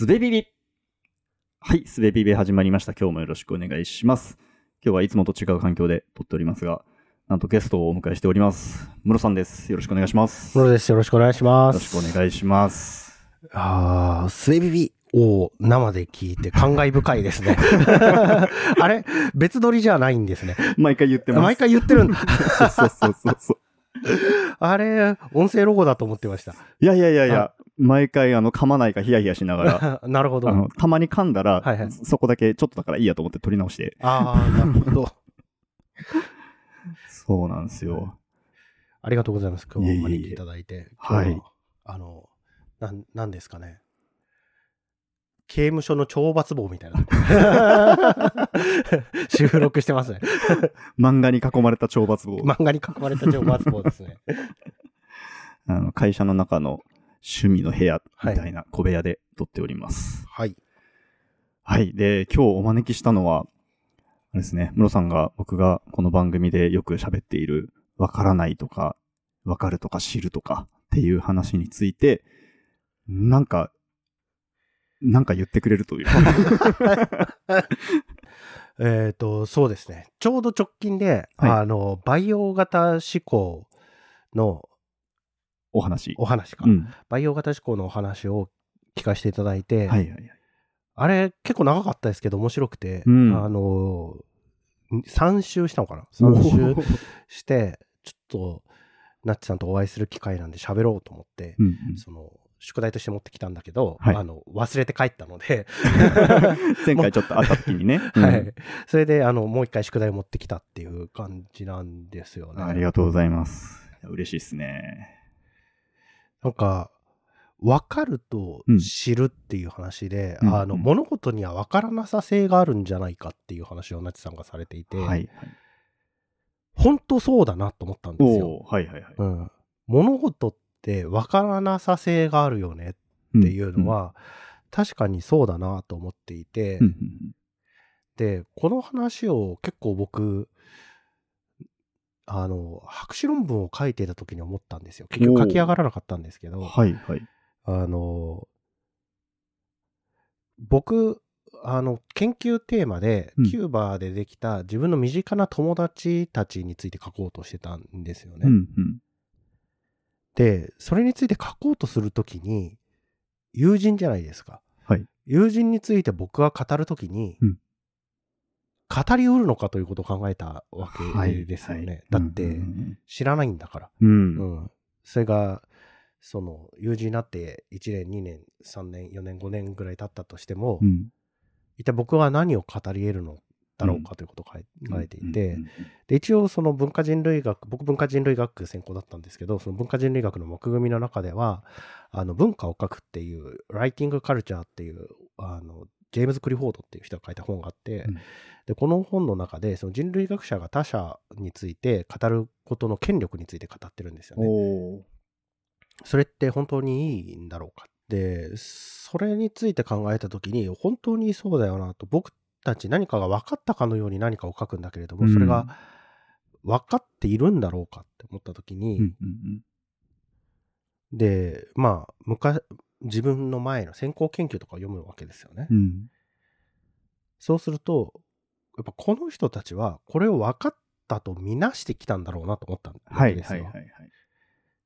すべビビはい、すべビビ始まりました。今日もよろしくお願いします。今日はいつもと違う環境で撮っておりますが、なんとゲストをお迎えしております。ムロさんです。よろしくお願いします。よムロです。よろしくお願いしまろしす。くお願いします。ああ、スエビビを生で聞いて 感慨深いですね。あれ？別撮りじゃないんですね。毎回言ってます。毎回言ってるんだ。そうそうそうそう。あれ、音声ロゴだと思ってました。いやいやいやいや、毎回あの噛まないかヒヤヒヤしながら、なるほど。たまに噛んだら、はいはいそこだけちょっとだからいいやと思って撮り直して。ああ、なるほど。そうなんですよ。ありがとうございます。今日お招きいただいて。はい今日あの、なん、なんですかね。刑務所の懲罰房みたいな。収録してますね。漫画に囲まれた懲罰房。漫画に囲まれた懲罰房ですね。あの会社の中の趣味の部屋みたいな小部屋で撮っております。はい。はい。で、今日お招きしたのは、あれですね、ムロさんが僕がこの番組でよく喋っている、わからないとか、わかるとか知るとかっていう話について、なんか、なんか言ってくれるという。えっ、と、そうですね。ちょうど直近で、はいあの、培養型思考のお話。お話か。うん。培養型思考のお話を聞かせていただいて、はいはいはい。あれ結構長かったですけど面白くて、うんあの、3週したのかな ?3 週して、ちょっと、ナッチさんとお会いする機会なんで喋ろうと思って、うんうんその、宿題として持ってきたんだけど、はいあの、忘れて帰ったので、前回ちょっと会った時にね。うんはい。それで、あの、もう一回宿題を持ってきたっていう感じなんですよね。ありがとうございます。嬉しいですね。なんか、分かるとうん知るっていう話で、うんあの、うん物事には分からなさ性があるんじゃないかっていう話をなちさんがされていて、はいはい。本当そうだなと思ったんですよ。はいはいはい。うん。物事って分からなさ性があるよねっていうのは、確かにそうだなと思っていて、うん、うんうんで、この話を結構僕、あの、博士論文を書いていた時に思ったんですよ。結局書き上がらなかったんですけど、はいはい。あの、僕、あの、研究テーマでうん、キューバでできた自分の身近な友達たちについて書こうとしてたんですよね。うんうん。で、それについて書こうとするときに、友人じゃないですか。はい友人について僕が語るときに、うん語りうるのかということを考えたわけはい。ですよね。はいだって、うん知らないんだから。うんう。うんん。それが、その、友人になって1年、2年、3年、4年、5年ぐらい経ったとしても、うん一体僕は何を語り得るのだろうかということを考えていて、うんで一応その文化人類学僕文化人類学専攻だったんですけどその文化人類学の枠組みの中ではあの文化を書くっていうライティングカルチャーっていうあのジェームズ・クリフォードっていう人が書いた本があって、うん。でこの本の中でその人類学者が他者について語ることの権力について語ってるんですよね。それって本当にいいんだろうかでそれについて考えた時に本当にそうだよなと僕たち何かが分かったかのように何かを書くんだけれども、うん。それが分かっているんだろうかって思った時に、でまあ昔自分の前の先行研究とかを読むわけですよね、そうするとやっぱこの人たちはこれを分かったとみなしてきたんだろうなと思ったわはいけですよ、はいはいはい。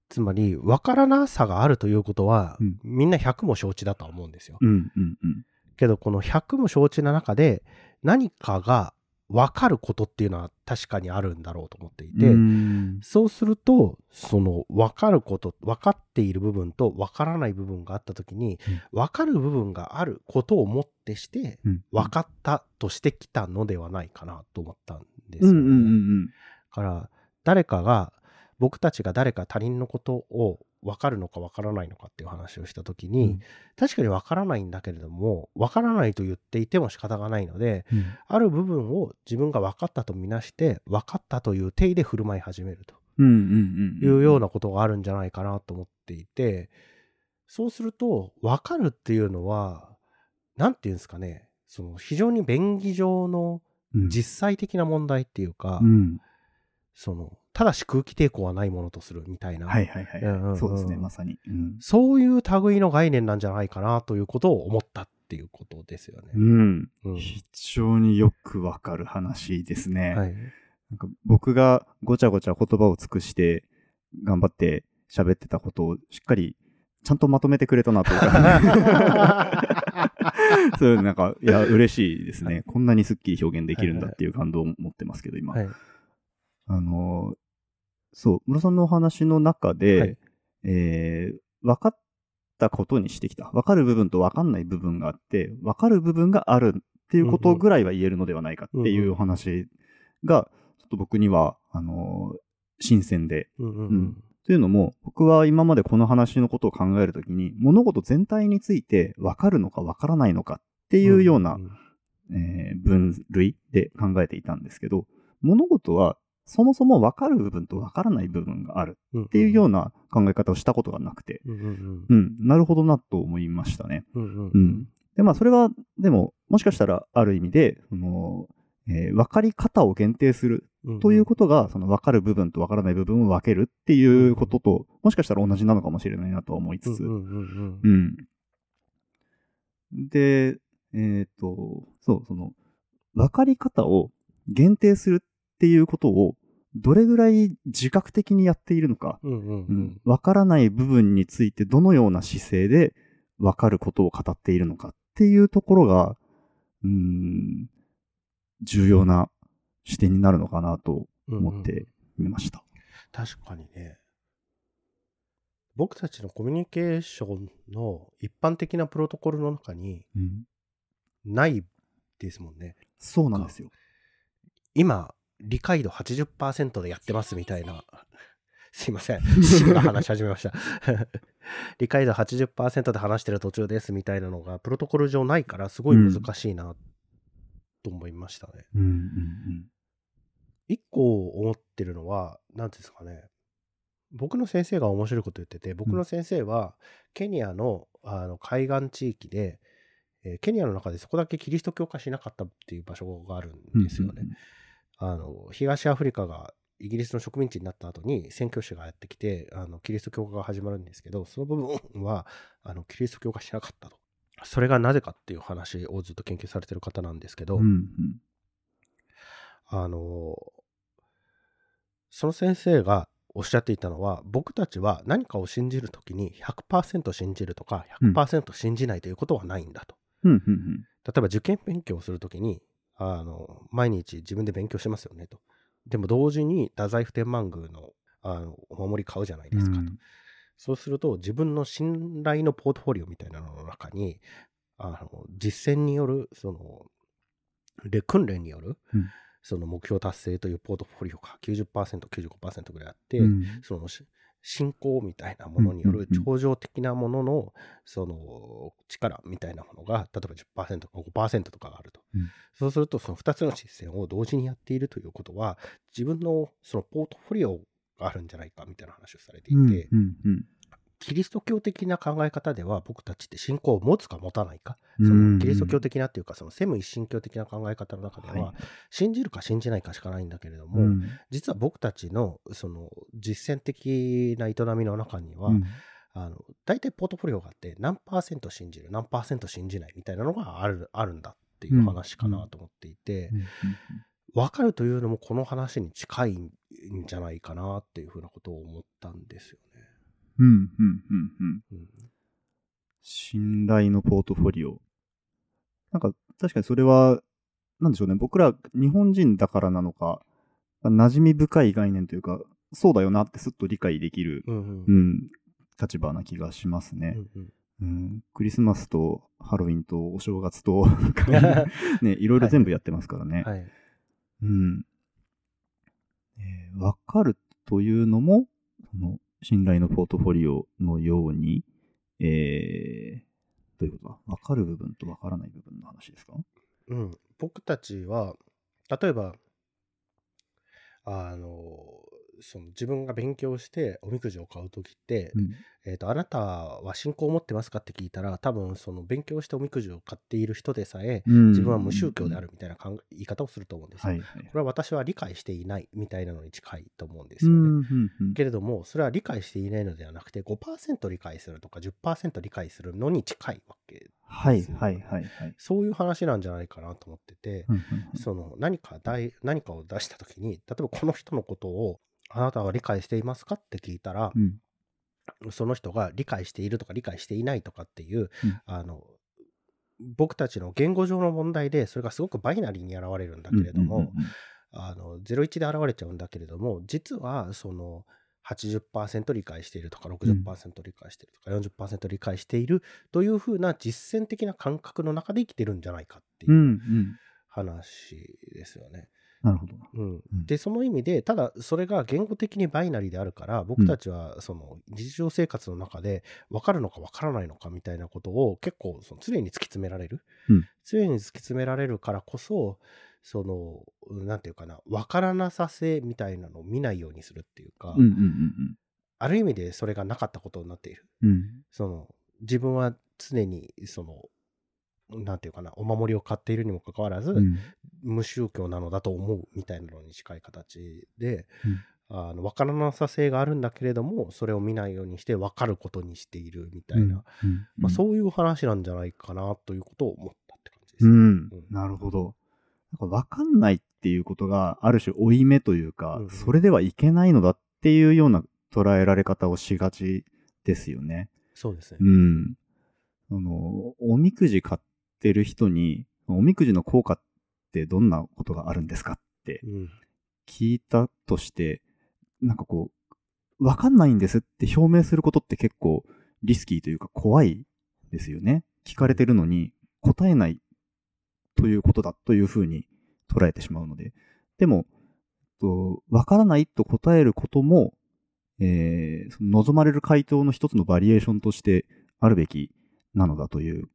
つまり分からなさがあるということは、うん。みんな100も承知だとは思うんですよ、うんうんうん。けどこの100も承知な中で何かが分かることっていうのは確かにあるんだろうと思っていて、うん。そうするとその分かること分かっている部分と分からない部分があった時に、分かる部分があることをもってしてうん。分かったとしてきたのではないかなと思ったんですよね。から誰かが僕たちが誰か他人のことを分かるのか分からないのかっていう話をした時に、うん確かに分からないんだけれども分からないと言っていても仕方がないのでうん。ある部分を自分が分かったとみなして分かったという体で振る舞い始めると。いうようなことがあるんじゃないかなと思っていてそうすると分かるっていうのは何て言うんですかねその非常に便宜上のうん実際的な問題っていうか、うん。そのただし空気抵抗はないものとするみたいな、はいはいはい、うんうんうんそうですね、まさに。うん。そういう類の概念なんじゃないかなということを思ったっていうことですよね。うん。うん非常によくわかる話ですね。はい。なんか僕がごちゃごちゃ言葉を尽くして頑張って喋ってたことをしっかりちゃんとまとめてくれたなというか。それなんか、いや、嬉しいですね。こんなにスッキリ表現できるんだっていう感動を持ってますけど、今。はい。あの、そう、室さんのお話の中で、はいえー分かったことにしてきた。分かる部分と分かんない部分があって、分かる部分があるっていうことぐらいは言えるのではないかっていうお話が、ちょっと僕には、あの、新鮮で。うんうんううんん。というのも、僕は今までこの話のことを考えるときに、物事全体について分かるのか分からないのかっていうような、んえー分類で考えていたんですけど、物事はそもそも分かる部分と分からない部分があるうんっていうような考え方をしたことがなくて、うんうんうん、なるほどなと思いましたね。うん。で、まあ、それは、でも、もしかしたらある意味で、その、えー分かり方を限定するうんということが、その分かる部分と分からない部分を分けるっていうことと、もしかしたら同じなのかもしれないなとは思いつつ、うん。で、えっ、と、そう、その、分かり方を限定するっていうことを、どれぐらい自覚的にやっているのか、うんうんううんん、分からない部分についてどのような姿勢で分かることを語っているのかっていうところが、うん、重要な視点になるのかなとうん思ってみました。確かにね。僕たちのコミュニケーションの一般的なプロトコルの中にうん、ないですもんね。そうなんですよ。今、理解度80%でやってますみたいな。すいません。が話し始めました。理解度80%で話してる途中ですみたいなのが、プロトコル上ないから、すごい難しいな、と思いましたね。うんうん一個思ってるのは、何ですかね。僕の先生が面白いこと言ってて、僕の先生は、ケニアのあの海岸地域で、えーケニアの中でそこだけキリスト教化しなかったっていう場所があるうんんですよね。あの東アフリカがイギリスの植民地になった後に宣教師がやってきてあのキリスト教化が始まるんですけどその部分はあのキリスト教化しなかったと。それがなぜかっていう話をずっと研究されてる方なんですけど、うんうん。あのその先生がおっしゃっていたのは僕たちは何かを信じるときに100%信じるとか100%信じないということはないんだと、うんうんうん。例えば受験勉強をするときにあの毎日自分で勉強してますよねと。でも同時に太宰府天満宮のあのお守り買うじゃないですかと、うん。そうすると自分の信頼のポートフォリオみたいなのの中にあの実践によるそので訓練による、うん。その目標達成というポートフォリオが 90%95% ぐらいあって、うん。そのし信仰みたいなものによる超常的なもののその力みたいなものが例えば10%とか5%とかがあると、うん。そうするとその2つの実践を同時にやっているということは自分のそのポートフォリオがあるんじゃないかみたいな話をされていて、うんうんうんキリスト教的な考え方では僕たちって信仰を持つか持たないか、うん。そのキリスト教的なっていうかそのセム一神教的な考え方の中では、はい。信じるか信じないかしかないんだけれども、うん。実は僕たちのその実践的な営みの中には、うん。あの大体ポートフォリオがあって何パーセント信じる何パーセント信じないみたいなのがあるあるんだっていう話かなと思っていて、うん。分かるというのもこの話に近いんじゃないかなっていうふうなことを思ったんですよね。うんうんうんうんうん信頼のポートフォリオ。なんか、確かにそれは、なんでしょうね。僕ら日本人だからなのか、馴染み深い概念というか、そうだよなってすっと理解できる、うんうんうん、立場な気がしますね。うんうんうん、クリスマスとハロウィンとお正月と、ね、いろいろ全部やってますからね。はいうん。えーわかるというのも、その、信頼のポートフォリオのように、えー、どういうことだ？分かる部分と分からない部分の話ですか？うん、僕たちは例えばあのその自分が勉強しておみくじを買う時って、うんえー、とあなたは信仰を持ってますかって聞いたら多分その勉強しておみくじを買っている人でさえ自分は無宗教であるみたいな言い方をすると思うんですよ。はいはい。これは私は理解していないみたいなのに近いと思うんですよね。うんうんうんけれどもそれは理解していないのではなくて5%理解するとか10%理解するのに近いわけはいはいはいはい。そういう話なんじゃないかなと思ってて、うんうんうんその何か大何かを出した時に例えばこの人のことをあなたは理解していますか？って聞いたら、うんその人が理解しているとか理解していないとかっていう、うん。あの僕たちの言語上の問題でそれがすごくバイナリーに現れるんだけれども、あの01で現れちゃうんだけれども実はその80%理解しているとか60%理解しているとか40%理解しているというふうな実践的な感覚の中で生きてるんじゃないかっていう。話ですよね。なるほど。な。うん。うん。でその意味でただそれが言語的にバイナリーであるから僕たちはその日常生活の中で分かるのか分からないのかみたいなことを結構その常に突き詰められる、うん。常に突き詰められるからこそそのなんていうかな分からなさせみたいなのを見ないようにするっていうか、うんうんうんある意味でそれがなかったことになっている。うん。うん。その自分は常にそのなんていうかなお守りを買っているにもかかわらず、うん無宗教なのだと思うみたいなのに近い形で、うんあの分からなさ性があるんだけれどもそれを見ないようにして分かることにしているみたいな、うんうんまあ、そういう話なんじゃないかなということを思ったって感じです。うんうんなるほど。なんか分かんないっていうことがある種負い目というか、それではいけないのだっていうような捉えられ方をしがちですよね。そうですね。うん。あの、おみくじ買ってる人に、おみくじの効果ってどんなことがあるんですかってうん聞いたとして、なんかこう、わかんないんですって表明することって結構リスキーというか怖いですよね。聞かれてるのに答えないということだというふうに捉えてしまうので。でも、とわからないと答えることも、えー望まれる回答の一つのバリエーションとしてあるべきなのだという、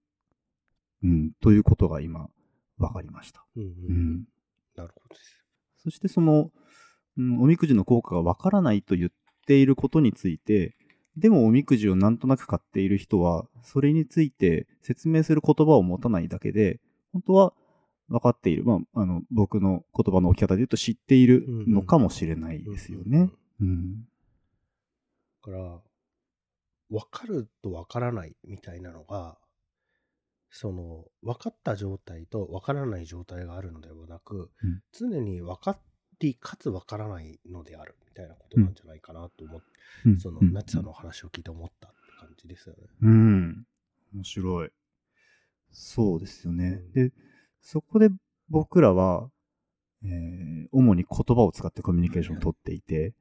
うん、ということが今、わかりました。うんうんうん。なるほどです。そしてその、うん、おみくじの効果がわからないと言っていることについて、でもおみくじをなんとなく買っている人は、それについて説明する言葉を持たないだけで、本当は分かっている。まあ、あの、僕の言葉の置き方で言うと知っているのかもしれないですよね。うん。だから、分かると分からないみたいなのが、その、分かった状態と分からない状態があるのではなく、うん常に分かりかつ分からないのであるみたいなことなんじゃないかなと思って、うんその、うんナッチさんのお話を聞いて思ったって感じですよね。うん。面白い。そうですよね。うんで、そこで僕らは、えー主に言葉を使ってコミュニケーションを取っていて、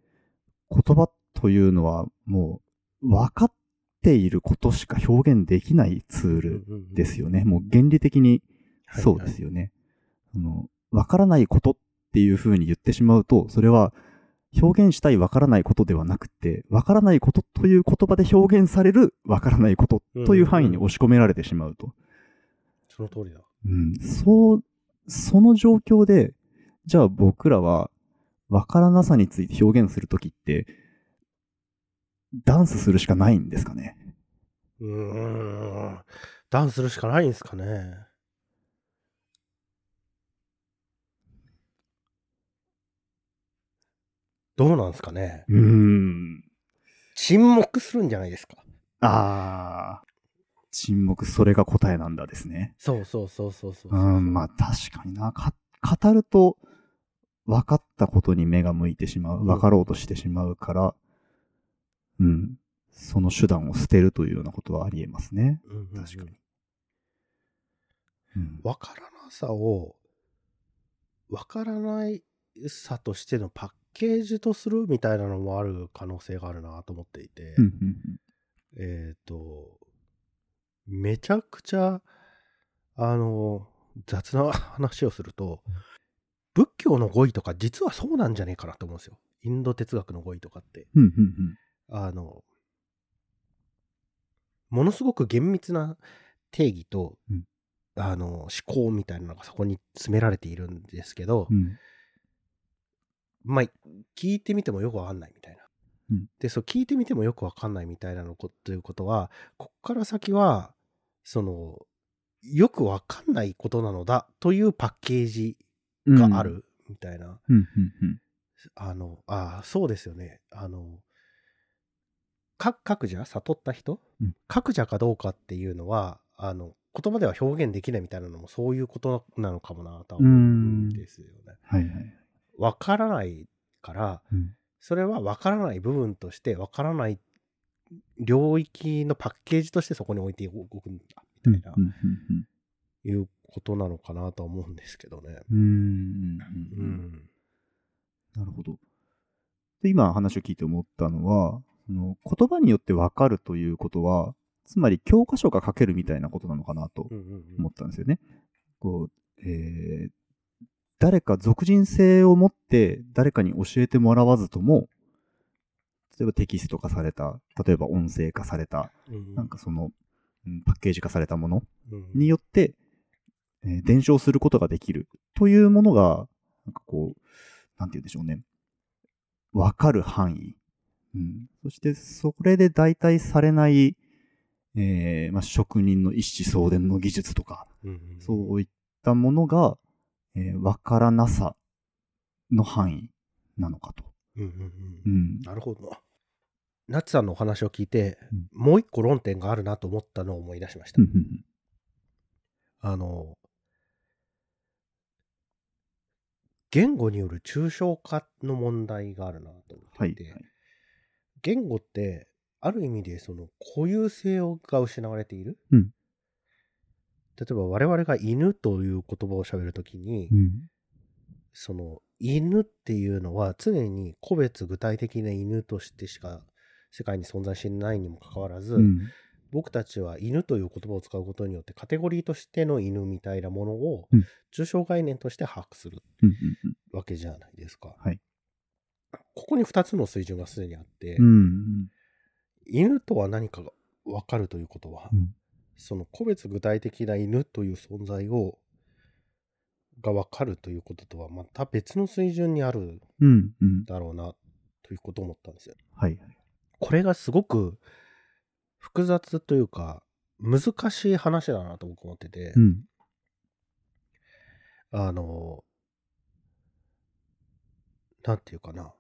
言葉というのはもう分かっていることしか表現できないツールですよね。もう原理的にそうですよね。あの、分からないことっていうふうに言ってしまうと、それは表現したい分からないことではなくて、分からないことという言葉で表現される分からないことという範囲に押し込められてしまうと。その通りだ。うん、そう、その状況で、じゃあ僕らは分からなさについて表現するときって、ダンスするしかないんですかね？うーん。ダンスするしかないんですかね？どうなんですかね？うーん。沈黙するんじゃないですか？あー。沈黙、それが答えなんだですね。そうそうそうそうそううん、まあ確かにな。か語ると分かったことに目が向いてしまう。うん分かろうとしてしまうから、うん。その手段を捨てるというようなことはあり得ますね。うんうんうん確かに。うん。わからなさを、わからないさとしてのパッケージとするみたいなのもある可能性があるなと思っていて、うんうんえっ、と、めちゃくちゃ、あの、雑な話をすると、仏教の語彙とか実はそうなんじゃねえかなと思うんですよ。インド哲学の語彙とかって。うん。うんうんあの、ものすごく厳密な定義と、うんあの、思考みたいなのがそこに詰められているんですけど、うん。まあ、聞いてみてもよくわかんないみたいな。うんで、そう、聞いてみてもよくわかんないみたいなのこということは、こっから先は、その、よくわかんないことなのだというパッケージがあるみたいな。あの、ああ、そうですよね。あの、か各者悟？った人、うん各者かどうかっていうのは、あの、言葉では表現できないみたいなのもそういうことなのかもなとは思うんですよね。はい、はい。わからないから、うんそれはわからない部分として、わからない領域のパッケージとしてそこに置いておくんだ、うん、みたいな、うん、うんいうことなのかなとは思うんですけどね。うん。うん、ううん。ん。なるほど。で、今話を聞いて思ったのは、その言葉によって分かるということは、つまり教科書が書けるみたいなことなのかなと思ったんですよね。こう、えー誰か属人性を持って誰かに教えてもらわずとも、例えばテキスト化された、例えば音声化された、うんなんかその、うんパッケージ化されたものうんによって、えー伝承することができるというものが、なんかこう、なんて言うんでしょうね。わかる範囲。うん。そして、それで代替されない、えーまあ、職人の一子相伝の技術とか、うんうんそういったものが、えーわからなさの範囲なのかと。うんうんううんん。なるほど。ナッチさんのお話を聞いて、うんもう一個論点があるなと思ったのを思い出しました。うんうんあの、言語による抽象化の問題があるなと思はいっていて、。言語って、ある意味でその固有性が失われている？うん例えば我々が犬という言葉を喋るときに、うん。その犬っていうのは常に個別具体的な犬としてしか世界に存在しないにもかかわらず、うん。僕たちは犬という言葉を使うことによってカテゴリーとしての犬みたいなものをうん抽象概念として把握するわけじゃないですか。はいここに2つの水準がすでにあって、うん。うん。犬とは何かが分かるということは、うんその個別具体的な犬という存在をが分かるということとはまた別の水準にある。だろうなということを思ったんですよ。はい。これがすごく複雑というか難しい話だなと僕思ってて、うん。あの、なんていうかな。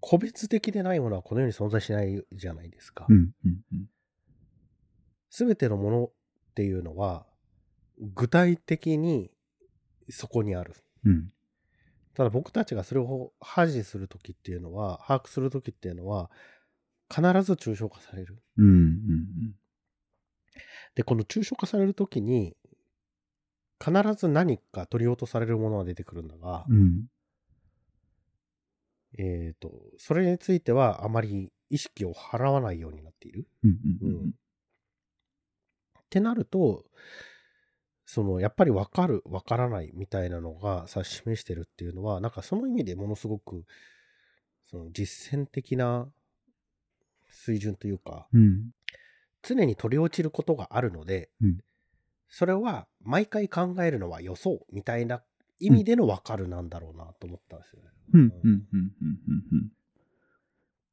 個別的でないものはこの世に存在しないじゃないですかう。ん。うん。てのものっていうのは具体的にそこにある。うん。ただ僕たちがそれを破示するときっていうのは、把握するときっていうのは、必ず抽象化される。で、この抽象化されるときに、必ず何か取り落とされるものが出てくるんだが、うん。えっ、と、それについてはあまり意識を払わないようになっている。うん。ううんん。ってなると、その、やっぱり分かる、分からないみたいなのが指し示してるっていうのは、なんかその意味でものすごく、その実践的な水準というか、うん。常に取り落ちることがあるので、うんそれは毎回考えるのは予想みたいな意味での分かるなんだろうなと思ったんですよね。うん。うん。うん。うん。うん。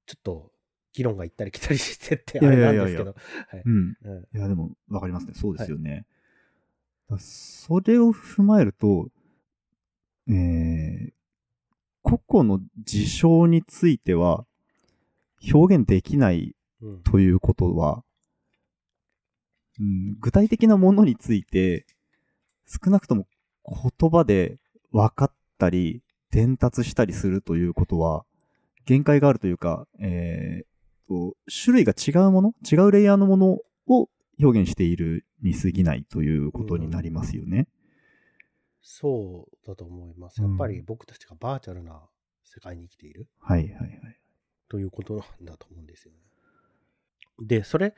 ちょっと議論が行ったり来たりしてってあれなん。ですけど。い。や、でも、わかりますね。そうですよね。だそれを踏まえると、えー、個々の事象については、表現できないということは、うん、具体的なものについて、少なくとも言葉で分かったり、伝達したりするということは、限界があるというか、えーと、種類が違うもの違うレイヤーのものを表現しているに過ぎないということになりますよね。そうだと思います。やっぱり僕たちがバーチャルな世界に生きているはいはいはい。ということなんだと思うんですよね。で、それ、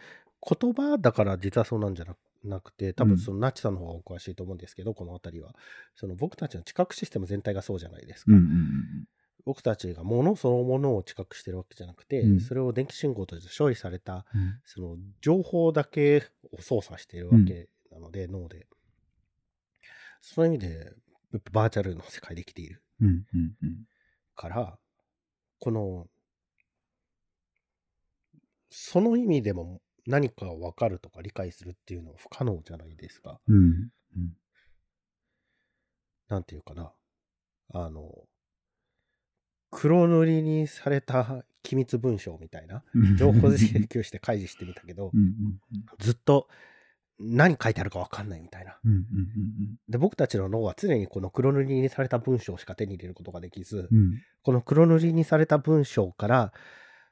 言葉だから実はそうなんじゃななくて、多うん分そのナッチさんの方がお詳しいと思うんですけど、この辺りは。その僕たちの知覚システム全体がそうじゃないですか。うんうんうん僕たちが物そのものを知覚してるわけじゃなくて、うんそれを電気信号として処理された、うん。その情報だけを操作しているわけなので、脳で。そういう意味で、バーチャルの世界で生きている。うんうんうん。から、この、その意味でも何かを分かるとか理解するっていうのは不可能じゃないですか。うん。なんていうかな。あの、黒塗りにされた機密文章みたいな、うん。情報請求して開示してみたけどう、ん。うん。ずっと何書いてあるか分かんないみたいな。うん。うん。で、僕たちの脳は常にこの黒塗りにされた文章しか手に入れることができず、うん。うん。この黒塗りにされた文章から、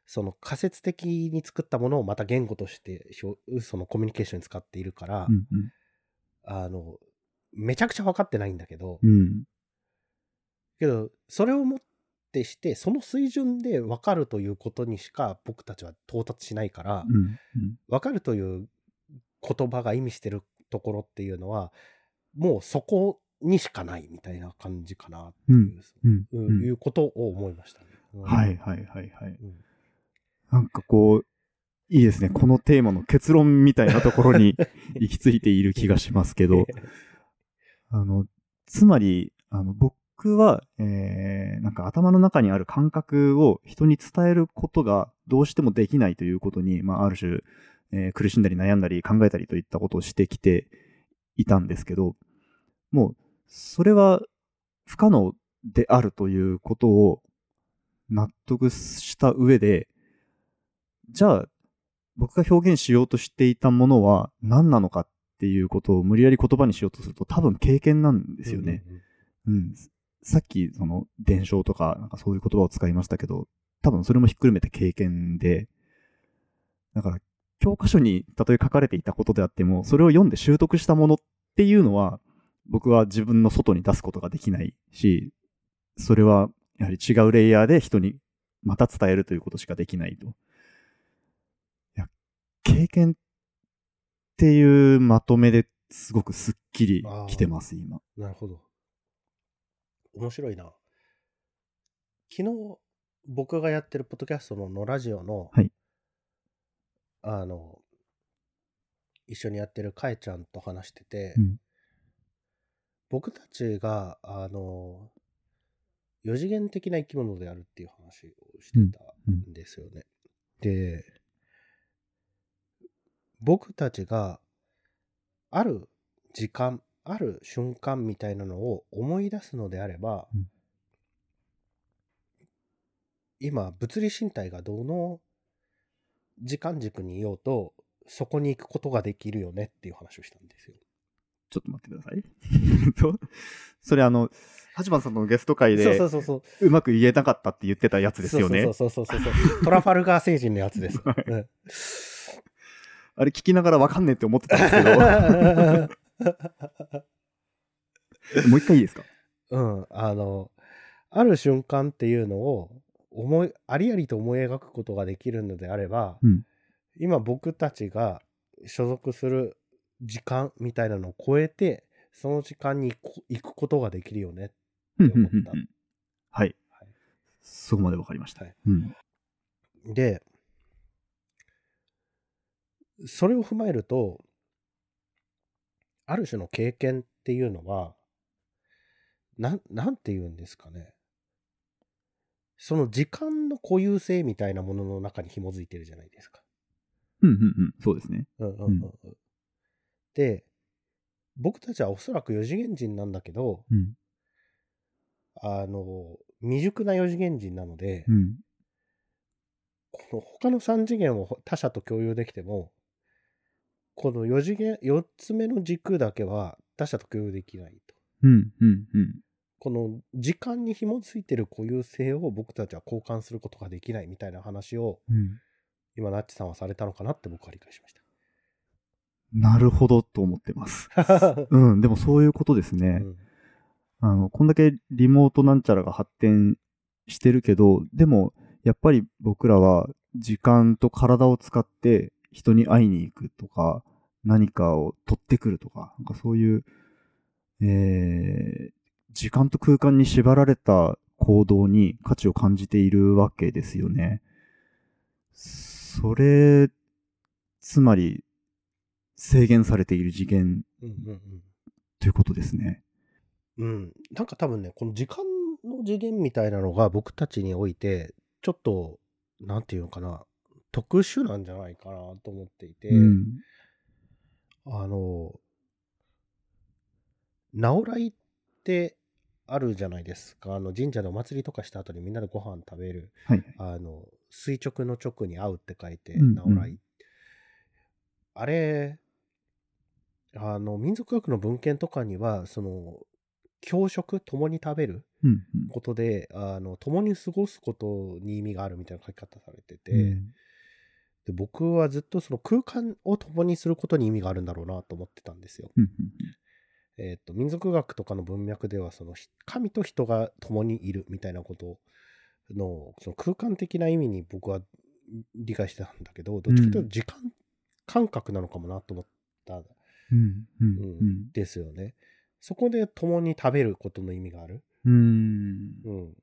その仮説的に作ったものをまた言語としてそのコミュニケーションに使っているから、うん。あの、めちゃくちゃ分かってないんだけど、うん。けど、それをもってして、その水準で分かるということにしか僕たちは到達しないから、うん。分かるという言葉が意味してるところっていうのは、もうそこにしかないみたいな感じかなっていう、うん。ううんん。いうことを思いましたね。うんはい。はい。はい。はい。うんなんかこう、いいですね。このテーマの結論みたいなところに 行き着いている気がしますけど、あの、つまり、あの、僕は、えー、なんか頭の中にある感覚を人に伝えることがどうしてもできないということに、まあ、ある種、えー苦しんだり悩んだり考えたりといったことをしてきていたんですけど、もう、それは不可能であるということを納得した上で、じゃあ、僕が表現しようとしていたものは何なのかっていうことを無理やり言葉にしようとすると多分経験なんですよね。うん。さっき、その、伝承とか、なんかそういう言葉を使いましたけど、多分それもひっくるめて経験で、だから、教科書にたとえ書かれていたことであっても、それを読んで習得したものっていうのは、僕は自分の外に出すことができないし、それは、やはり違うレイヤーで人にまた伝えるということしかできないと。経験っていうまとめですごくスッキリきてます、今。なるほど。面白いな。昨日、僕がやってるポッドキャストののラジオの、はいあの、一緒にやってるかえちゃんと話してて、うん僕たちが、あの、四次元的な生き物であるっていう話をしてたんですよね。で、僕たちがある時間、ある瞬間みたいなのを思い出すのであれば、うん今、物理身体がどの時間軸にいようと、そこに行くことができるよねっていう話をしたんですよ。ちょっと待ってください。とそれあの、ハチマンさんのゲスト会そうでそうそうそう。うまく言えなかったって言ってたやつですよね。そうそうそうそうそうそう。トラファルガー星人のやつです。はいうんあれ聞きながらわかんねえって思ってたんですけど、もう一回いいですか？うん、あの、ある瞬間っていうのを思い、ありありと思い描くことができるのであれば、うん。今僕たちが所属する時間みたいなのを超えて、その時間にこ行くことができるよね。うんって思った。はい。そこまでわかりました。はい。うん。で、それを踏まえると、ある種の経験っていうのは、なん、なんて言うんですかね。その時間の固有性みたいなものの中に紐づいてるじゃないですか。うんうんうんそうですね。うんうんうんうん。で、僕たちはおそらく四次元人なんだけど、うんあの、未熟な四次元人なので、うんこの他の3次元を他者と共有できても、この4次元、4つ目の軸だけは他者と共有できないと。うんうんうんこの時間に紐づいてる固有性を僕たちは交換することができないみたいな話をうん今、ナッチさんはされたのかなって僕は理解しましなるほどと思ってます。た。うん、でもそういうことですうね。んあの、こんだけリモートなんちゃらが発展してるけど、でも、やっぱり僕らは時間と体を使って人に会いに行くとか、何かを取ってくるとか、なんかそういう、えー、時間と空間に縛られた行動に価値を感じているわけですよね。それ、つまり、制限されている次元うんうんということですね。うん。うん。なんか多分ね、この時間の次元みたいなのが僕たちにおいて、ちょっと、なんていうのかな、特殊なんじゃないかなと思っていて、うん。あの、直来ってあるじゃないですか。あの神社でお祭りとかした後にみんなでご飯食べる。はい。あの、垂直の直に合うって書いて、うん直来。あれ、あの、民族学の文献とかには、その、共食、共に食べるうん。うんことで、あの、共に過ごすことに意味があるみたいな書き方されてて、うんで僕はずっとその空間を共にすることに意味があるんだろうなと思ってたんですよ。うんえっ、と、民族学とかの文脈では、その、ひ神と人が共にいるみたいなことの、その空間的な意味に僕は理解してたんだけど、どっちかというと時間感覚なのかもなと思ったん。ですよね。そこで共に食べることの意味がある。うん。うん。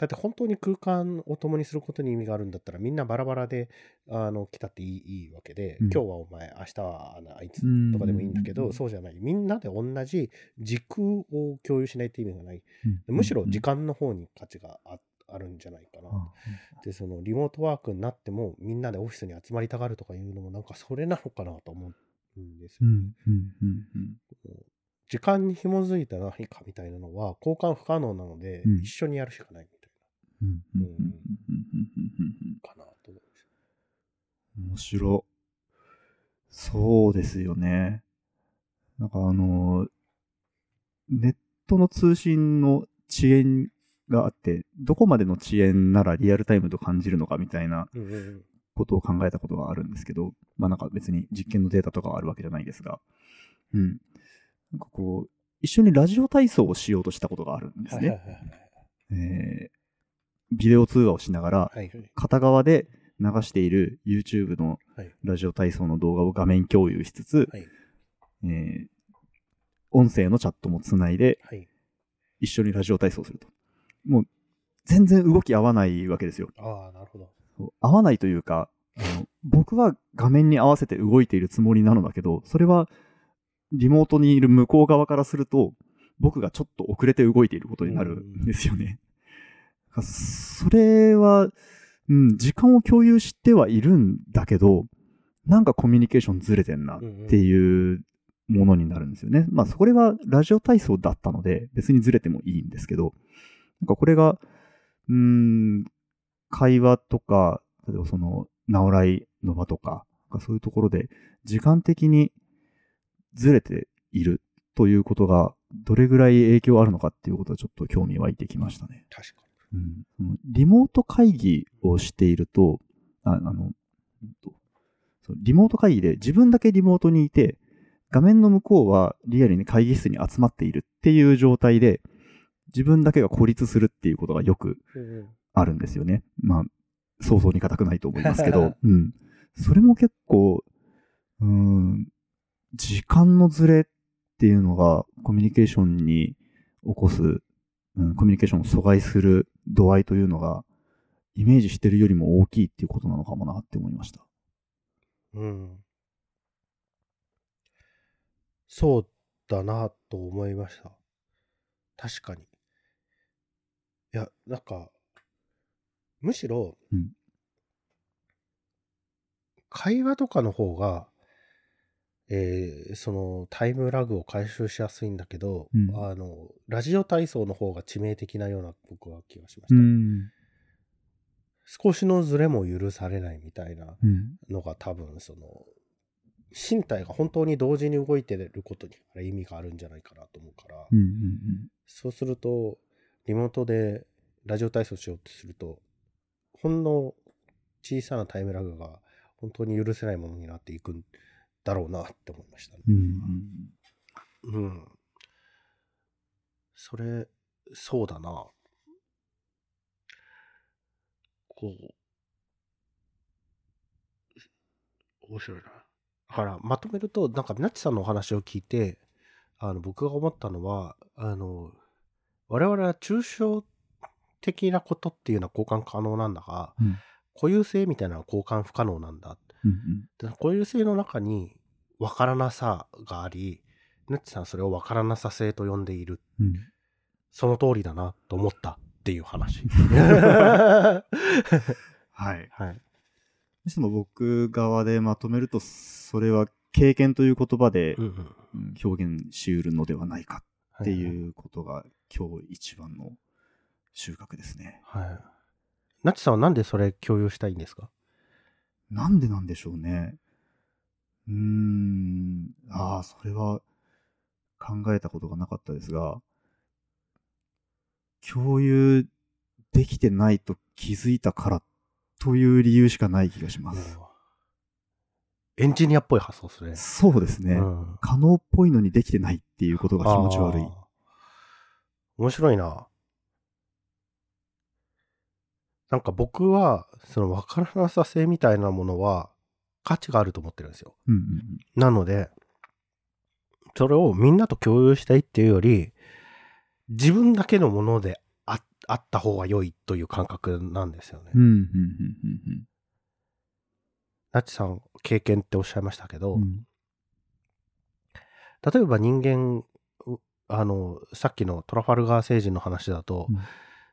だって本当に空間を共にすることに意味があるんだったらみんなバラバラであの来たっていいいいわけで、うん。今日はお前明日はあいつうんとかでもいいんだけど、うん。そうじゃない。みんなで同じ時空を共有しないって意味がない。うん。むしろ時間の方に価値がああるんじゃないかな、あでそのリモートワークになってもみんなでオフィスに集まりたがるとかいうのもなんかそれなのかなと思うんですよね。時間に紐づいた何かみたいなのは交換不可能なので、うん。一緒にやるしかない。みかなと思う面白。そうですよね。なんかあの、ネットの通信の遅延があって、どこまでの遅延ならリアルタイムと感じるのかみたいなことを考えたことがあるんですけど、まあなんか別に実験のデータとかはあるわけじゃないですが、うん。なんかこう、一緒にラジオ体操をしようとしたことがあるんですね。えービデオ通話をしながら、片側で流している YouTube のはいラジオ体操の動画を画面共有しつつ、はいえー音声のチャットもつないではい一緒にラジオ体操すると。もう全然動き合わないわけですよ。ああなるほど合わないというか、あの僕は画面に合わせて動いているつもりなのだけど、それはリモートにいる向こう側からすると、僕がちょっと遅れて動いていることになるんですよね。それは、うん、時間を共有してはいるんだけど、なんかコミュニケーションずれてんなっていうものになるんですよね。まあ、それはラジオ体操だったので、別にずれてもいいんですけど、なんかこれが、うん、会話とか、例えばその、直来の場とか、そういうところで、時間的にずれているということが、どれぐらい影響あるのかっていうことはちょっと興味湧いてきましたね。確かにうんそのリモート会議をしていると、ああの、リモート会議で自分だけリモートにいて、画面の向こうはリアルに会議室に集まっているっていう状態で、自分だけが孤立するっていうことがよくあるんですよね。まあ、想像に難くないと思いますけど、うん。それも結構、うん、時間のズレっていうのがコミュニケーションに起こす、うん、コミュニケーションを阻害する度合いというのが、イメージしてるよりも大きいっていうことなのかもなって思いました。うん。そうだなと思いました。確かに。いやなんかむしろ、うん。会話とかの方がえーそのタイムラグを回収しやすいんだけど、うんあのラジオ体操の方が致命的なような僕は気がしました、ん。少しのズレも許されないみたいなうん。のが多分その身体が本当に同時に動いてることに意味があるんじゃないかなと思うから、うん。うん。そうするとリモートでラジオ体操しようとするとほんの小さなタイムラグが本当に許せないものになっていくんだろうなって思いましたね。うん。うん。それ、そうだな。こう、面白いな。だから、まとめると、なんか、ナッチさんのお話を聞いて、あの、僕が思ったのは、あの、我々は抽象的なことっていうのは交換可能なんだが、うん固有性みたいなのは交換不可能なんだ。うん。で固有性の中に分からなさがあり、ナッチさんはそれを分からなさ性と呼んでいる。うん。その通りだなと思ったっていう話。はい。はい。どうしても僕側でまとめると、それは経験という言葉でうんうん。うん表現しうるのではないかってう。いうことが今日一番の収穫ですね。はい。ナッチさんはなんでそれ共有したいんですか？なんでなんでしょうね。うーん。ああ、それは考えたことがなかったですが、共有できてないと気づいたからという理由しかない気がします。エンジニアっぽい発想ですね。そうですね。うん可能っぽいのにできてないっていうことが気持ち悪い面白いな。なんか僕は、その分からなさ性みたいなものは価値があると思ってるんですよ。うんうんうんなので、それをみんなと共有したいっていうより、自分だけのものでああった方が良いという感覚なんですよね。うんうんうんうんナッチさん、経験っておっしゃいましたけど、うんうん例えば人間、うあの、さっきのトラファルガー星人の話だと、うん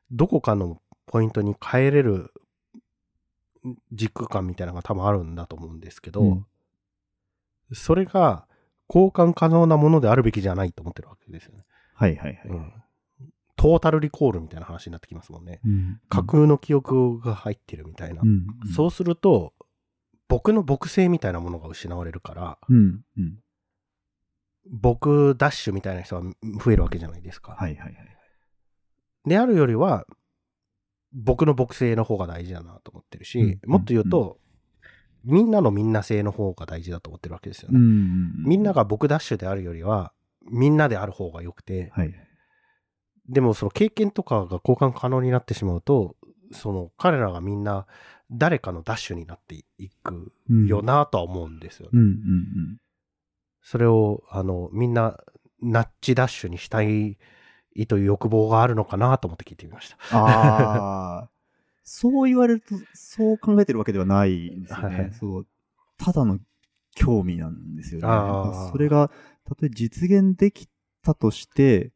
どこかのポイントに帰れる軸感みたいなのが多分あるんだと思うんですけど、うんそれが交換可能なものであるべきじゃないと思ってるわけですよね。はいはいはい。うんトータルリコールみたいな話になってきますもんね。うん架空の記憶が入ってるみたいな。そうすると、僕の僕性みたいなものが失われるから、うんうん僕ダッシュみたいな人が増えるわけじゃないですか。はいはいはい。であるよりは、僕の僕性の方が大事だなと思ってるし、うんもっと言うと、みんなのみんな性の方が大事だと思ってるわけですよね。んみんなが僕ダッシュであるよりは、みんなである方が良くて、はい。でもその経験とかが交換可能になってしまうと、その彼らがみんな誰かのダッシュになっていくよなとは思うんですよね。うんうんうん。それを、あの、みんなナッチダッシュにしたいという欲望があるのかなと思って聞いてみました。ああ、そう言われると、そう考えてるわけではないんですよね。はいはいそう。ただの興味なんですよね。それが、たとえ実現できたとして、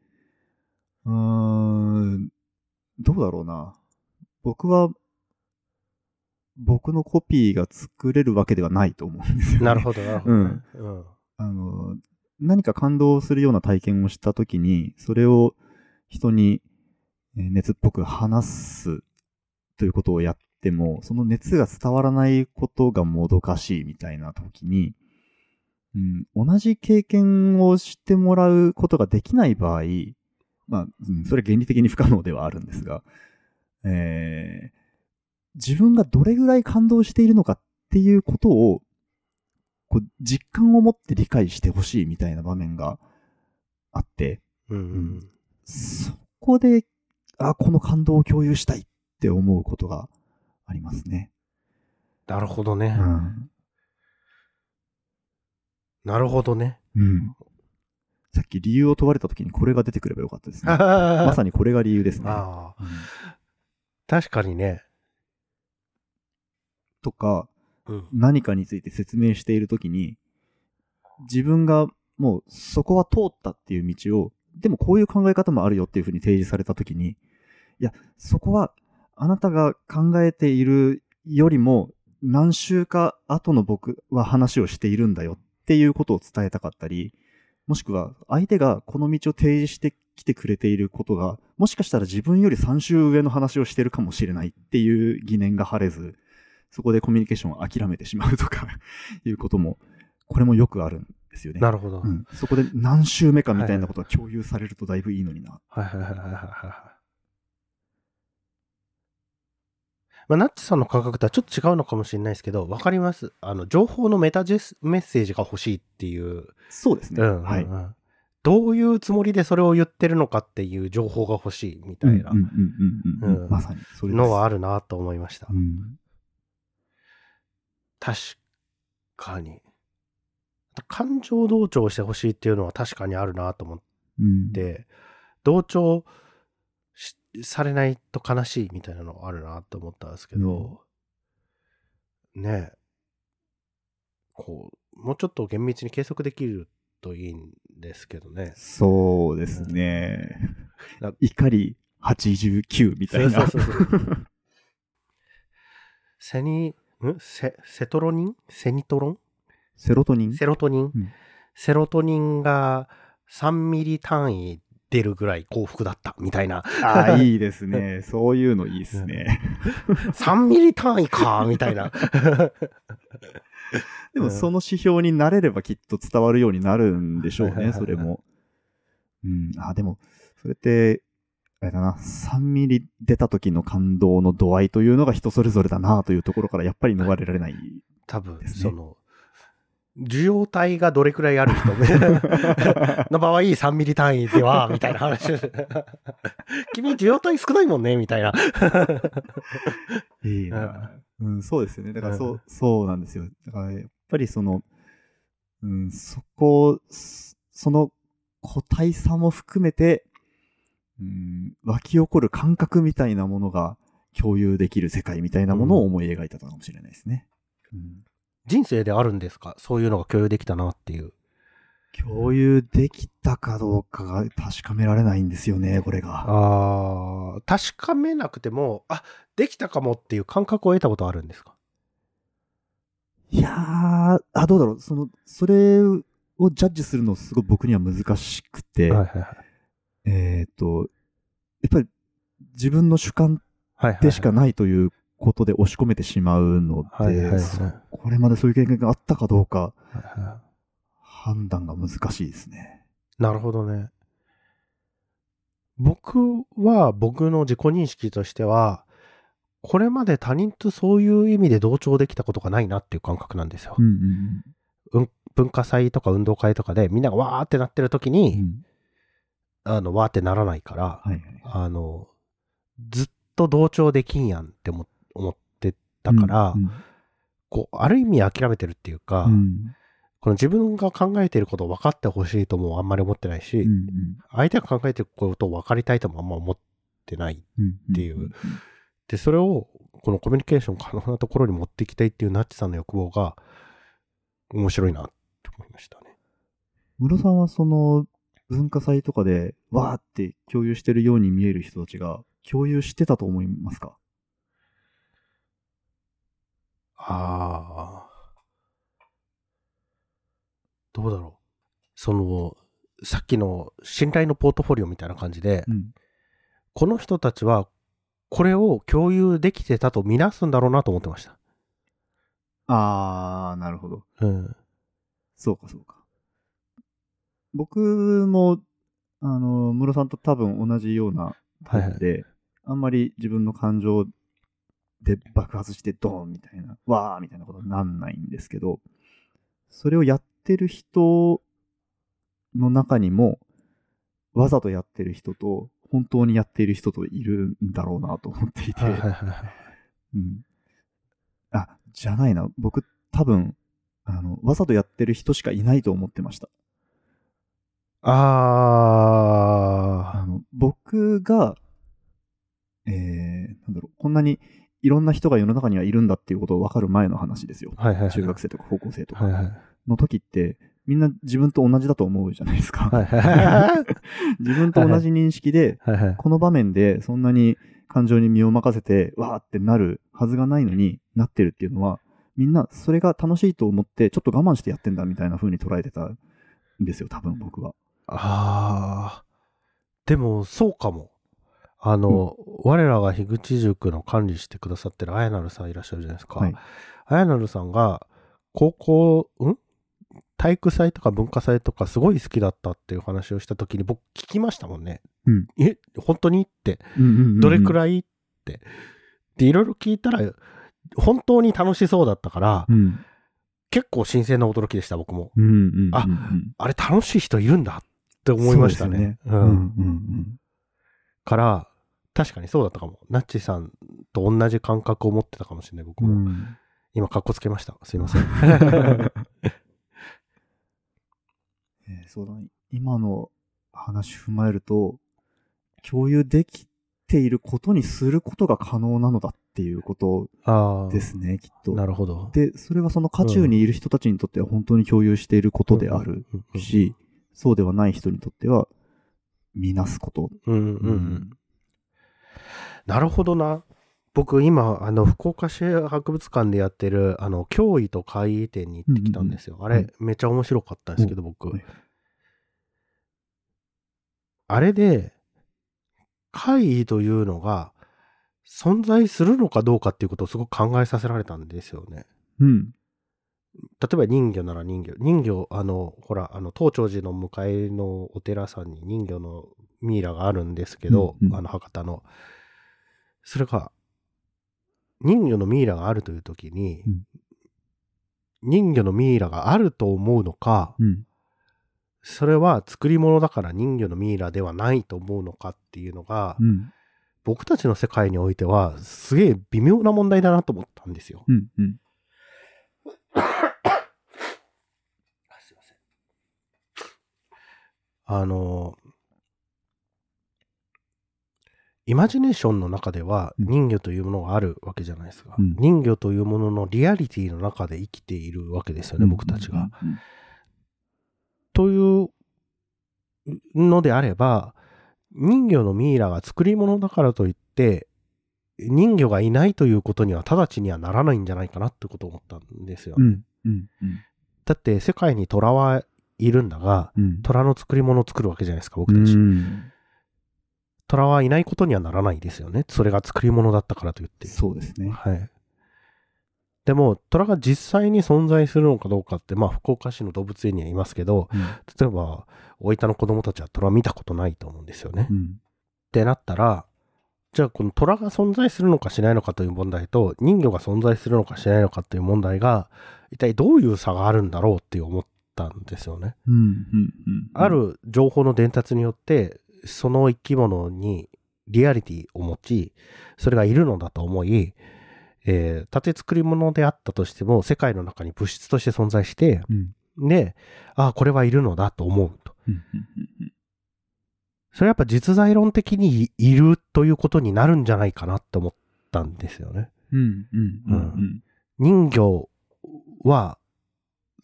うーん、どうだろうな。僕は、僕のコピーが作れるわけではないと思うんですよ、ね。なるほど、なるほど。うんうん。あの、何か感動するような体験をしたときに、それを人にえー熱っぽく話すということをやっても、その熱が伝わらないことがもどかしいみたいなときに、うん、同じ経験をしてもらうことができない場合、まあ、うんそれは原理的に不可能ではあるんですが、えー自分がどれぐらい感動しているのかっていうことを、こう実感を持って理解してほしいみたいな場面があって、うんうん。そこで、あ、この感動を共有したいって思うことがありますね。なるほどね。うん。なるほどね。うん。さっき理由を問われた時にこれが出てくればよかったですね。ま まさにこれが理由ですね。ああ。うん確かにね。とか、うん。何かについて説明している時に、自分がもうそこは通ったっていう道を、でもこういう考え方もあるよっていうふうに提示された時に、いや、そこはあなたが考えているよりも何週か後の僕は話をしているんだよっていうことを伝えたかったり、もしくは相手がこの道を提示してきてくれていることが、もしかしたら自分より3週上の話をしてるかもしれないっていう疑念が晴れず、そこでコミュニケーションを諦めてしまうとかいうことも、これもよくある。んですよね。なるほど。うん、そこで何週目かみたいなことが共有されるとだいぶいいのにな。はいはいはいはいはいはい。まあ、ナッチさんの感覚とはちょっと違うのかもしれないですけど、わかります。あの、情報のメタジェスメッセージが欲しいっていう、そうですね。うんはい。どういうつもりでそれを言ってるのかっていう情報が欲しいみたいなうんうんうんうんうんうんまさにそれです。のはあるなと思いました。うん確かに。感情同調してほしいっていうのは確かにあるなと思っうん、て、同調しされないと悲しいみたいなのはあるなと思ったんですけど、ねえ、こう、もうちょっと厳密に計測できるといいんですけどね。そうですね。怒り89みたいな。そうそうそう。セニ、ん？セ、セトロニン？セニトロン？セロトニン？セロトニン、うんセロトニンが3ミリ単位出るぐらい幸福だったみたいな。ああ、いいですね。そういうのいいですね。3ミリ単位かみたいな。でもその指標になれればきっと伝わるようになるんでしょうね、それも。うん。あ、でも、それって、あれだな、3ミリ出た時の感動の度合いというのが人それぞれだなというところからやっぱり逃れられない。多分、その、受容体がどれくらいある人？の場合、3ミリ単位では、みたいな話。君、受容体少ないもんね、みたいな。いいな。うん、そうですよね。だからそう、そうなんですよ。だからやっぱりその、うん、そこ、そその個体差も含めて、うん、湧き起こる感覚みたいなものが共有できる世界みたいなものを思い描いたのかもしれないですね。うん人生であるんですか？そういうのが共有できたなっていう。共有できたかどうかが確かめられないんですよね、これが。ああ、確かめなくても、あ、できたかもっていう感覚を得たことあるんですか？いやー、あ、どうだろう。その、それをジャッジするのすごい僕には難しくて、はいはいはい。えっ、と、やっぱり自分の主観でしかないということで押し込めてしまうので、はいはいはいそこれまでそういう経験があったかどうか判断が難しいですね。いなるほどね。僕は、僕の自己認識としては、これまで他人とそういう意味で同調できたことがないなっていう感覚なんですよ。うんうん文化祭とか運動会とかでみんながわーってなってる時うん。に、うんあの、わーってならないから、はいはい。あの、ずっと同調できんやんって思思ってたから、うんこう、ある意味諦めてるっていうか、うんこの自分が考えていることを分かってほしいともあんまり思ってないし、うんうん相手が考えていることを分かりたいともあんま思ってない。うんっていうで、それを、このコミュニケーション可能なところに持っていきたいっていうナッチさんの欲望が、面白いなって思いましたね。室さんはその文化祭とかでわーって共有してるように見える人たちが共有してたと思いますか？ああ。どうだろう。その、さっきの信頼のポートフォリオみたいな感じで、うん。この人たちは、これを共有できてたとみなすんだろうなと思ってました。あー、なるほど。うん。そうかそうか。僕も、あの、室さんと多分同じようなタイプで、あんまり自分の感情で爆発してドーンみたいな、わーみたいなことになんないんですけど、それをやってる人の中にも、わざとやってる人と、本当にやっている人といるんだろうなと思っていて。うん。あ、じゃないな。僕、多分、あの、わざとやってる人しかいないと思ってました。ああの、僕が、えー、なんだろう、こんなにいろんな人が世の中にはいるんだっていうことを分かる前の話ですよ。あ。はいはいはい。中学生とか高校生とか。の時って、みんな自分と同じだと思うじゃないですか。はいはいはい。自分と同じ認識で、はいはい。この場面でそんなに感情に身を任せて、わーってなるはずがないのになってるっていうのは、みんなそれが楽しいと思って、ちょっと我慢してやってんだみたいな風に捉えてたんですよ、多分僕は。ああ。でも、そうかも。あの、我らが樋口塾の管理してくださってるあやなるさんいらっしゃるじゃないですか。はい。あやなるさんが、高校、ん？体育祭とか文化祭とかすごい好きだったっていう話をした時に僕聞きましたもんね。うん。え、本当に？って。うんうんうんうんどれくらい？って。で、いろいろ聞いたら、本当に楽しそうだったから、うん。結構新鮮な驚きでした、僕も。うんうんうんうん。ああれ楽しい人いるんだって思いましたね。ね。うんうんうん。から、確かにそうだったかも。ナッチさんと同じ感覚を持ってたかもしれない、僕も。うん今、かっこつけました。すいません。えーそうだね。今の話踏まえると、共有できていることにすることが可能なのだっていうこと。ですね、きっと。なるほど。で、それはその渦中にいる人たちにとっては本当に共有していることであるし、そうではない人にとっては、見なすこと。うんうんううんん。なるほどな。僕今、あの、福岡市博物館でやってる、あの、脅威と怪異展に行ってきたんですよ。あれ、はいめっちゃ面白かったんですけど、僕はい。あれで、怪異というのが存在するのかどうかっていうことをすごく考えさせられたんですよね。うん。例えば人魚なら人魚。人魚、あの、ほら、あの、東長寺の向かいのお寺さんに人魚のミイラがあるんですけど、うんうんあの、博多の。それが、人魚のミイラがあるという時に、うん人魚のミイラがあると思うのか、うん。それは作り物だから人魚のミイラではないと思うのかっていうのが、うん。僕たちの世界においては、すげえ微妙な問題だなと思ったんですよ。うん。うん。あすいません。あの、イマジネーションの中ではうん人魚というものがあるわけじゃないですか。うん人魚というもののリアリティの中で生きているわけですよね、僕たちが。。というのであれば、人魚のミイラが作り物だからといって、人魚がいないということには直ちにはならないんじゃないかなってことを思ったんですよ。うん。うん。だって世界に虎はいるんだが、うん。虎の作り物を作るわけじゃないですか、僕たち。うん虎はいないことにはならないですよね。それが作り物だったからといって。そうですね。はい。でも、虎が実際に存在するのかどうかって、まあ、福岡市の動物園にはいますけど、うん例えば、大分の子供たちは虎見たことないと思うんですよね。っうん。てなったら、じゃあこの虎が存在するのかしないのかという問題と、人魚が存在するのかしないのかという問題が、一体どういう差があるんだろうって思ったんですよね。うん。うん。あ、る情報の伝達によって、その生き物にリアリティを持ち、それがいるのだと思い、えー、縦作り物であったとしても、世界の中に物質として存在して、うん。で、ああ、これはいるのだと思うと。それはやっぱ実在論的にいいるということになるんじゃないかなって思ったんですよね。人魚は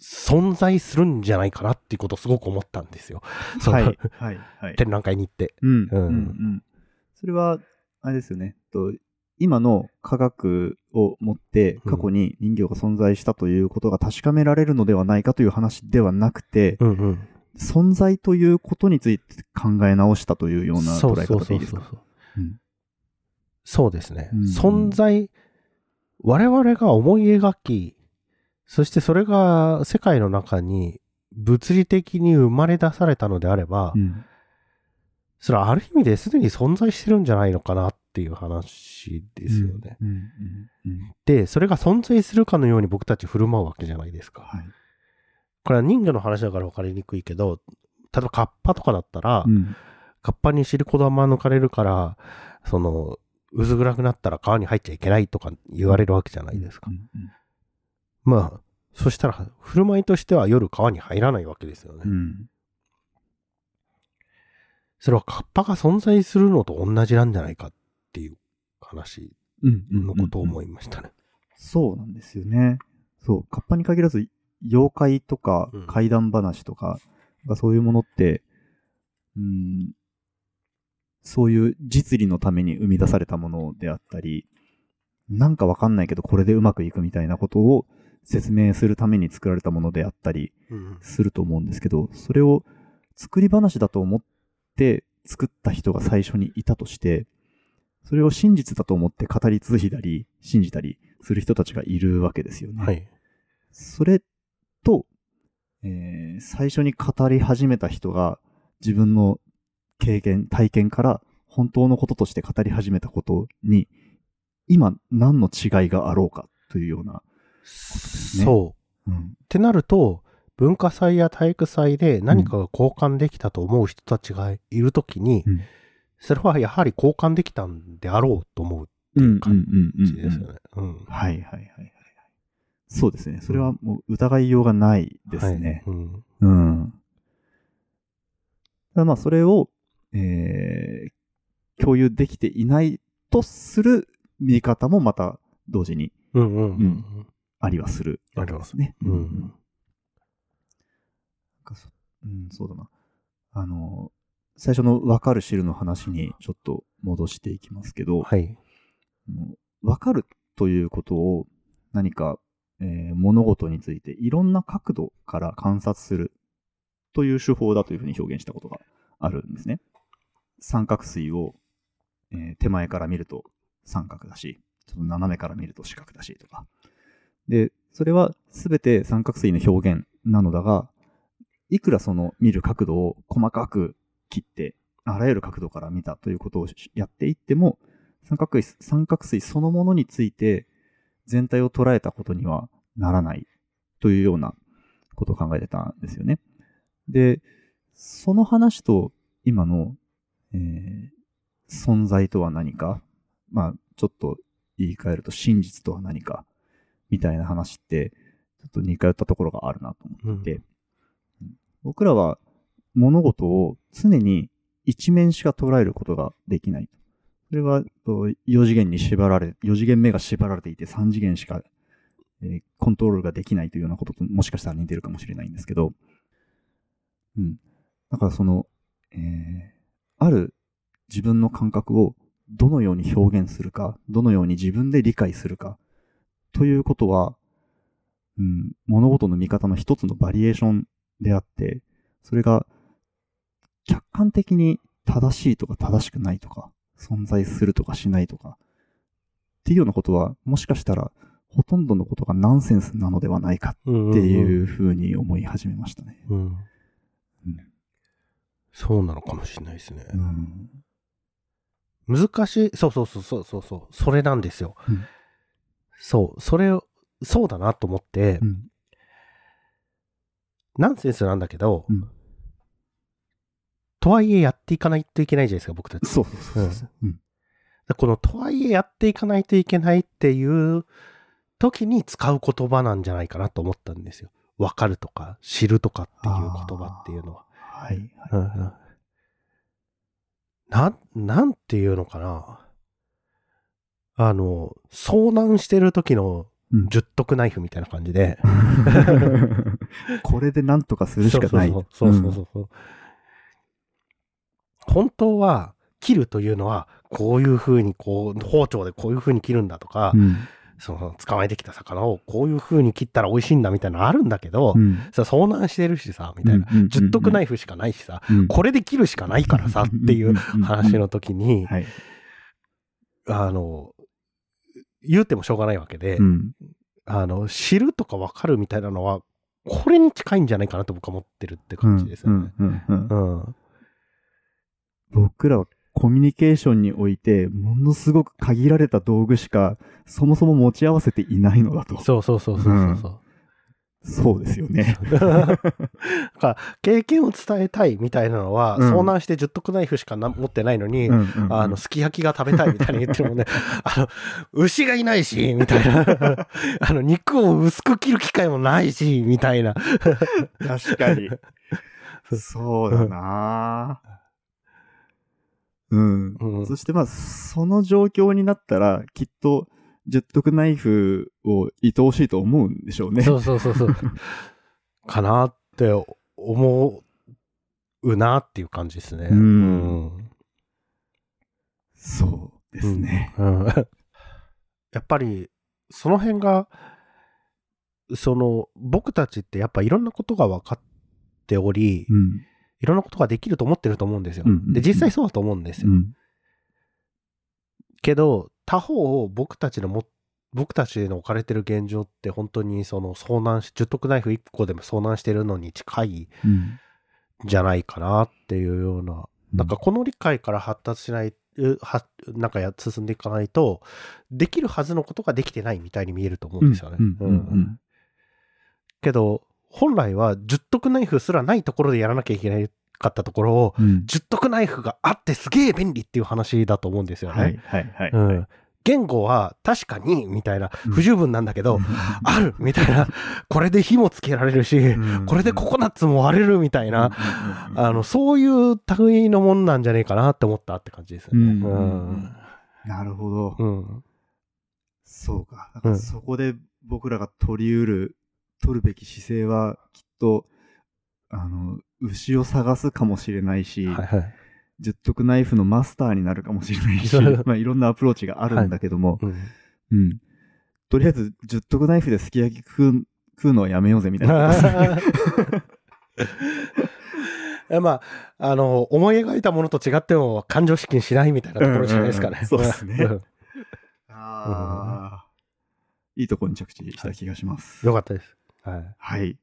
存在するんじゃないかなっていうことをすごく思ったんですよ。はい。はい。はい。展覧会に行って。うん。うんうん。うん。それは、あれですよね。と今の科学をもって過去に人形が存在したということが確かめられるのではないかという話ではなくて、うんうん。存在ということについて考え直したというような捉え方でいいですか？そうですね。うん存在、我々が思い描き、そしてそれが世界の中に物理的に生まれ出されたのであれば、うんそれはある意味ですでに存在してるんじゃないのかなっていう話ですよね。うんうんうんで、それが存在するかのように僕たち振る舞うわけじゃないですか。はいこれは人魚の話だから分かりにくいけど、例えばカッパとかだったら、うんカッパにシリコ玉抜かれるから、その、薄暗くなったら川に入っちゃいけないとか言われるわけじゃないですか。うんうんまあ、そしたら、振る舞いとしては夜川に入らないわけですよね。うんそれはカッパが存在するのと同じなんじゃないかっていう話うんのことを思いいましたね。そうなんですよね。そう、カッパに限らず、妖怪とかうん怪談話とか、がそういうものって、うん、そういう実利のために生み出されたものであったり、なんかわかんないけどこれでうまくいくみたいなことを説明するために作られたものであったりうんすると思うんですけど、それを作り話だと思って作った人が最初にいたとして、それを真実だと思って語り継いだり、信じたりする人たちがいるわけですよね。はい。それと、えー最初に語り始めた人が自分の経験、体験から本当のこととして語り始めたことに、今何の違いがあろうかというような。そう。うん。ってなると、文化祭や体育祭で何かが交換できたと思う人たちがいるときに、うんそれはやはり交換できたんであろうと思ううん感うんじですよね。うん。はいはいはいはい。そうですね。それはもう疑いようがないですね。はいうんうん。まあそれを、えー、共有できていないとする見方もまた同時にうんうんううんんありはするわけですね。うんうんなんかそうん、そうだな。あの、最初の分かる知るの話にちょっと戻していきますけど、はい。分かるということを何か、えー物事についていろんな角度から観察するという手法だというふうに表現したことがあるんですね。三角錐を、えー手前から見ると三角だし、ちょっと斜めから見ると四角だしとか。で、それは全て三角錐の表現なのだが、いくらその見る角度を細かく切って、あらゆる角度から見たということをやっていっても、三角錐三角錐そのものについて全体を捉えたことにはならないというようなことを考えてたんですよね。で、その話と今の、えー存在とは何か、まあ、ちょっと言い換えると真実とは何か、みたいな話って、ちょっと似通ったところがあるなと思っていて、僕らは物事を常に一面しか捉えることができない。それはと4次元に縛られ、4次元目が縛られていて3次元しか、えーコントロールができないというようなことともしかしたら似てるかもしれないんですけど、うん。だからその、えーある自分の感覚をどのように表現するか、どのように自分で理解するか、ということは、うん、物事の見方の一つのバリエーションであって、それが客観的に正しいとか正しくないとか、存在するとかしないとか、っていうようなことは、もしかしたら、ほとんどのことがナンセンスなのではないかうん。っていうふうに思い始めましたね。うん。うん。うんそうなのかもしれないですね。うん難しい、そうそうそうそうそうそう、それなんですよ。うんそう、それを、そうだなと思って、うんナンセンスなんだけど、うんとはいえやっていかないといけないじゃないですか、僕たち。そうそうそうそう。うんこのとはいえやっていかないといけないっていう時に使う言葉なんじゃないかなと思ったんですよ。わかるとか、知るとかっていう言葉っていうのは。はい。うんうんなん、なんていうのかな。あの、遭難してる時のうん十徳ナイフみたいな感じで。これで何とかするしかない。そうそうそうそうそう、本当は、切るというのは、こういう風にこう、包丁でこういう風に切るんだとか、うんその、捕まえてきた魚をこういう風に切ったら美味しいんだみたいなのあるんだけど、うんさ、遭難してるしさ、みたいな。十徳ナイフ、フしかないしさ、うんこれで切るしかないからさっていう話の時に、はい。あの、言うてもしょうがないわけで、うんあの、知るとか分かるみたいなのは、これに近いんじゃないかなと僕は思ってるって感じですよね。僕らはコミュニケーションにおいて、ものすごく限られた道具しか、そもそも持ち合わせていないのだと。そうそうそうそうそうそう。そうですよね。だから経験を伝えたいみたいなのは、うん遭難して十徳ナイフしかな持ってないのに、うんうんうんあの、すき焼きが食べたいみたいに言ってるもんね。あの、牛がいないし、みたいな。あの、肉を薄く切る機会もないし、みたいな。確かに。そうだなうん。うんそしてまあ、その状況になったら、きっと、十徳ナイフを愛おしいと思うんでしょうね。そうそうそうそう。かなって思うなっていう感じですね。うんうんそうですね。うんやっぱり、その辺が、その、僕たちってやっぱいろんなことが分かっており、うん。いろんなことができると思ってると思うんですよ。うんうんうんで、実際そうだと思うんですよ。うん。けど、他方、僕たちのも、僕たちの置かれてる現状って本当にその遭難し、十徳ナイフ1個でも遭難してるのに近いうん。じゃないかなっていうような、なんかこの理解から発達しない、うはなんかや進んでいかないと、できるはずのことができてないみたいに見えると思うんですよね。うん。うん。うん。けど、本来は十徳ナイフすらないところでやらなきゃいけないかったところを、うん。十徳ナイフがあってすげえ便利っていう話だと思うんですよね。はいはいはい。うん。言語は確かに、みたいな、うん不十分なんだけど、あるみたいな、これで火もつけられるし、これでココナッツも割れるみたいな、あの、そういう類のもんなんじゃねえかなって思ったって感じですよね。うんうん。なるほど。うん。そうか。だからそこで僕らが取り得る、取るべき姿勢は、きっと、あの、牛を探すかもしれないし、はいはい。十徳ナイフのマスターになるかもしれないし、まあいろんなアプローチがあるんだけども、うん。うん。とりあえず、十徳ナイフですき焼き食う食うのはやめようぜみたいな。えまあ、あの、思い描いたものと違っても感情資金しないみたいなところじゃないですかね。うんうんうんそうですねんああ、いいところに着地した気がします。よかったです。はい。はい。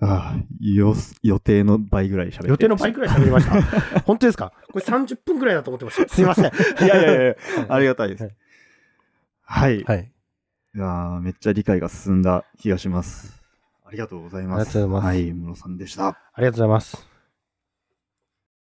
ああ、よ、予定の倍ぐらい喋って予定の倍くらい喋りました？本当ですか？これ30分くらいだと思ってました。すいません。いやいやいや、ありがたいですはい。はい。はい。いやーめっちゃ理解が進んだ気がします。ありがとうございます。ありがとうございますはい、室さんでした。ありがとうございます。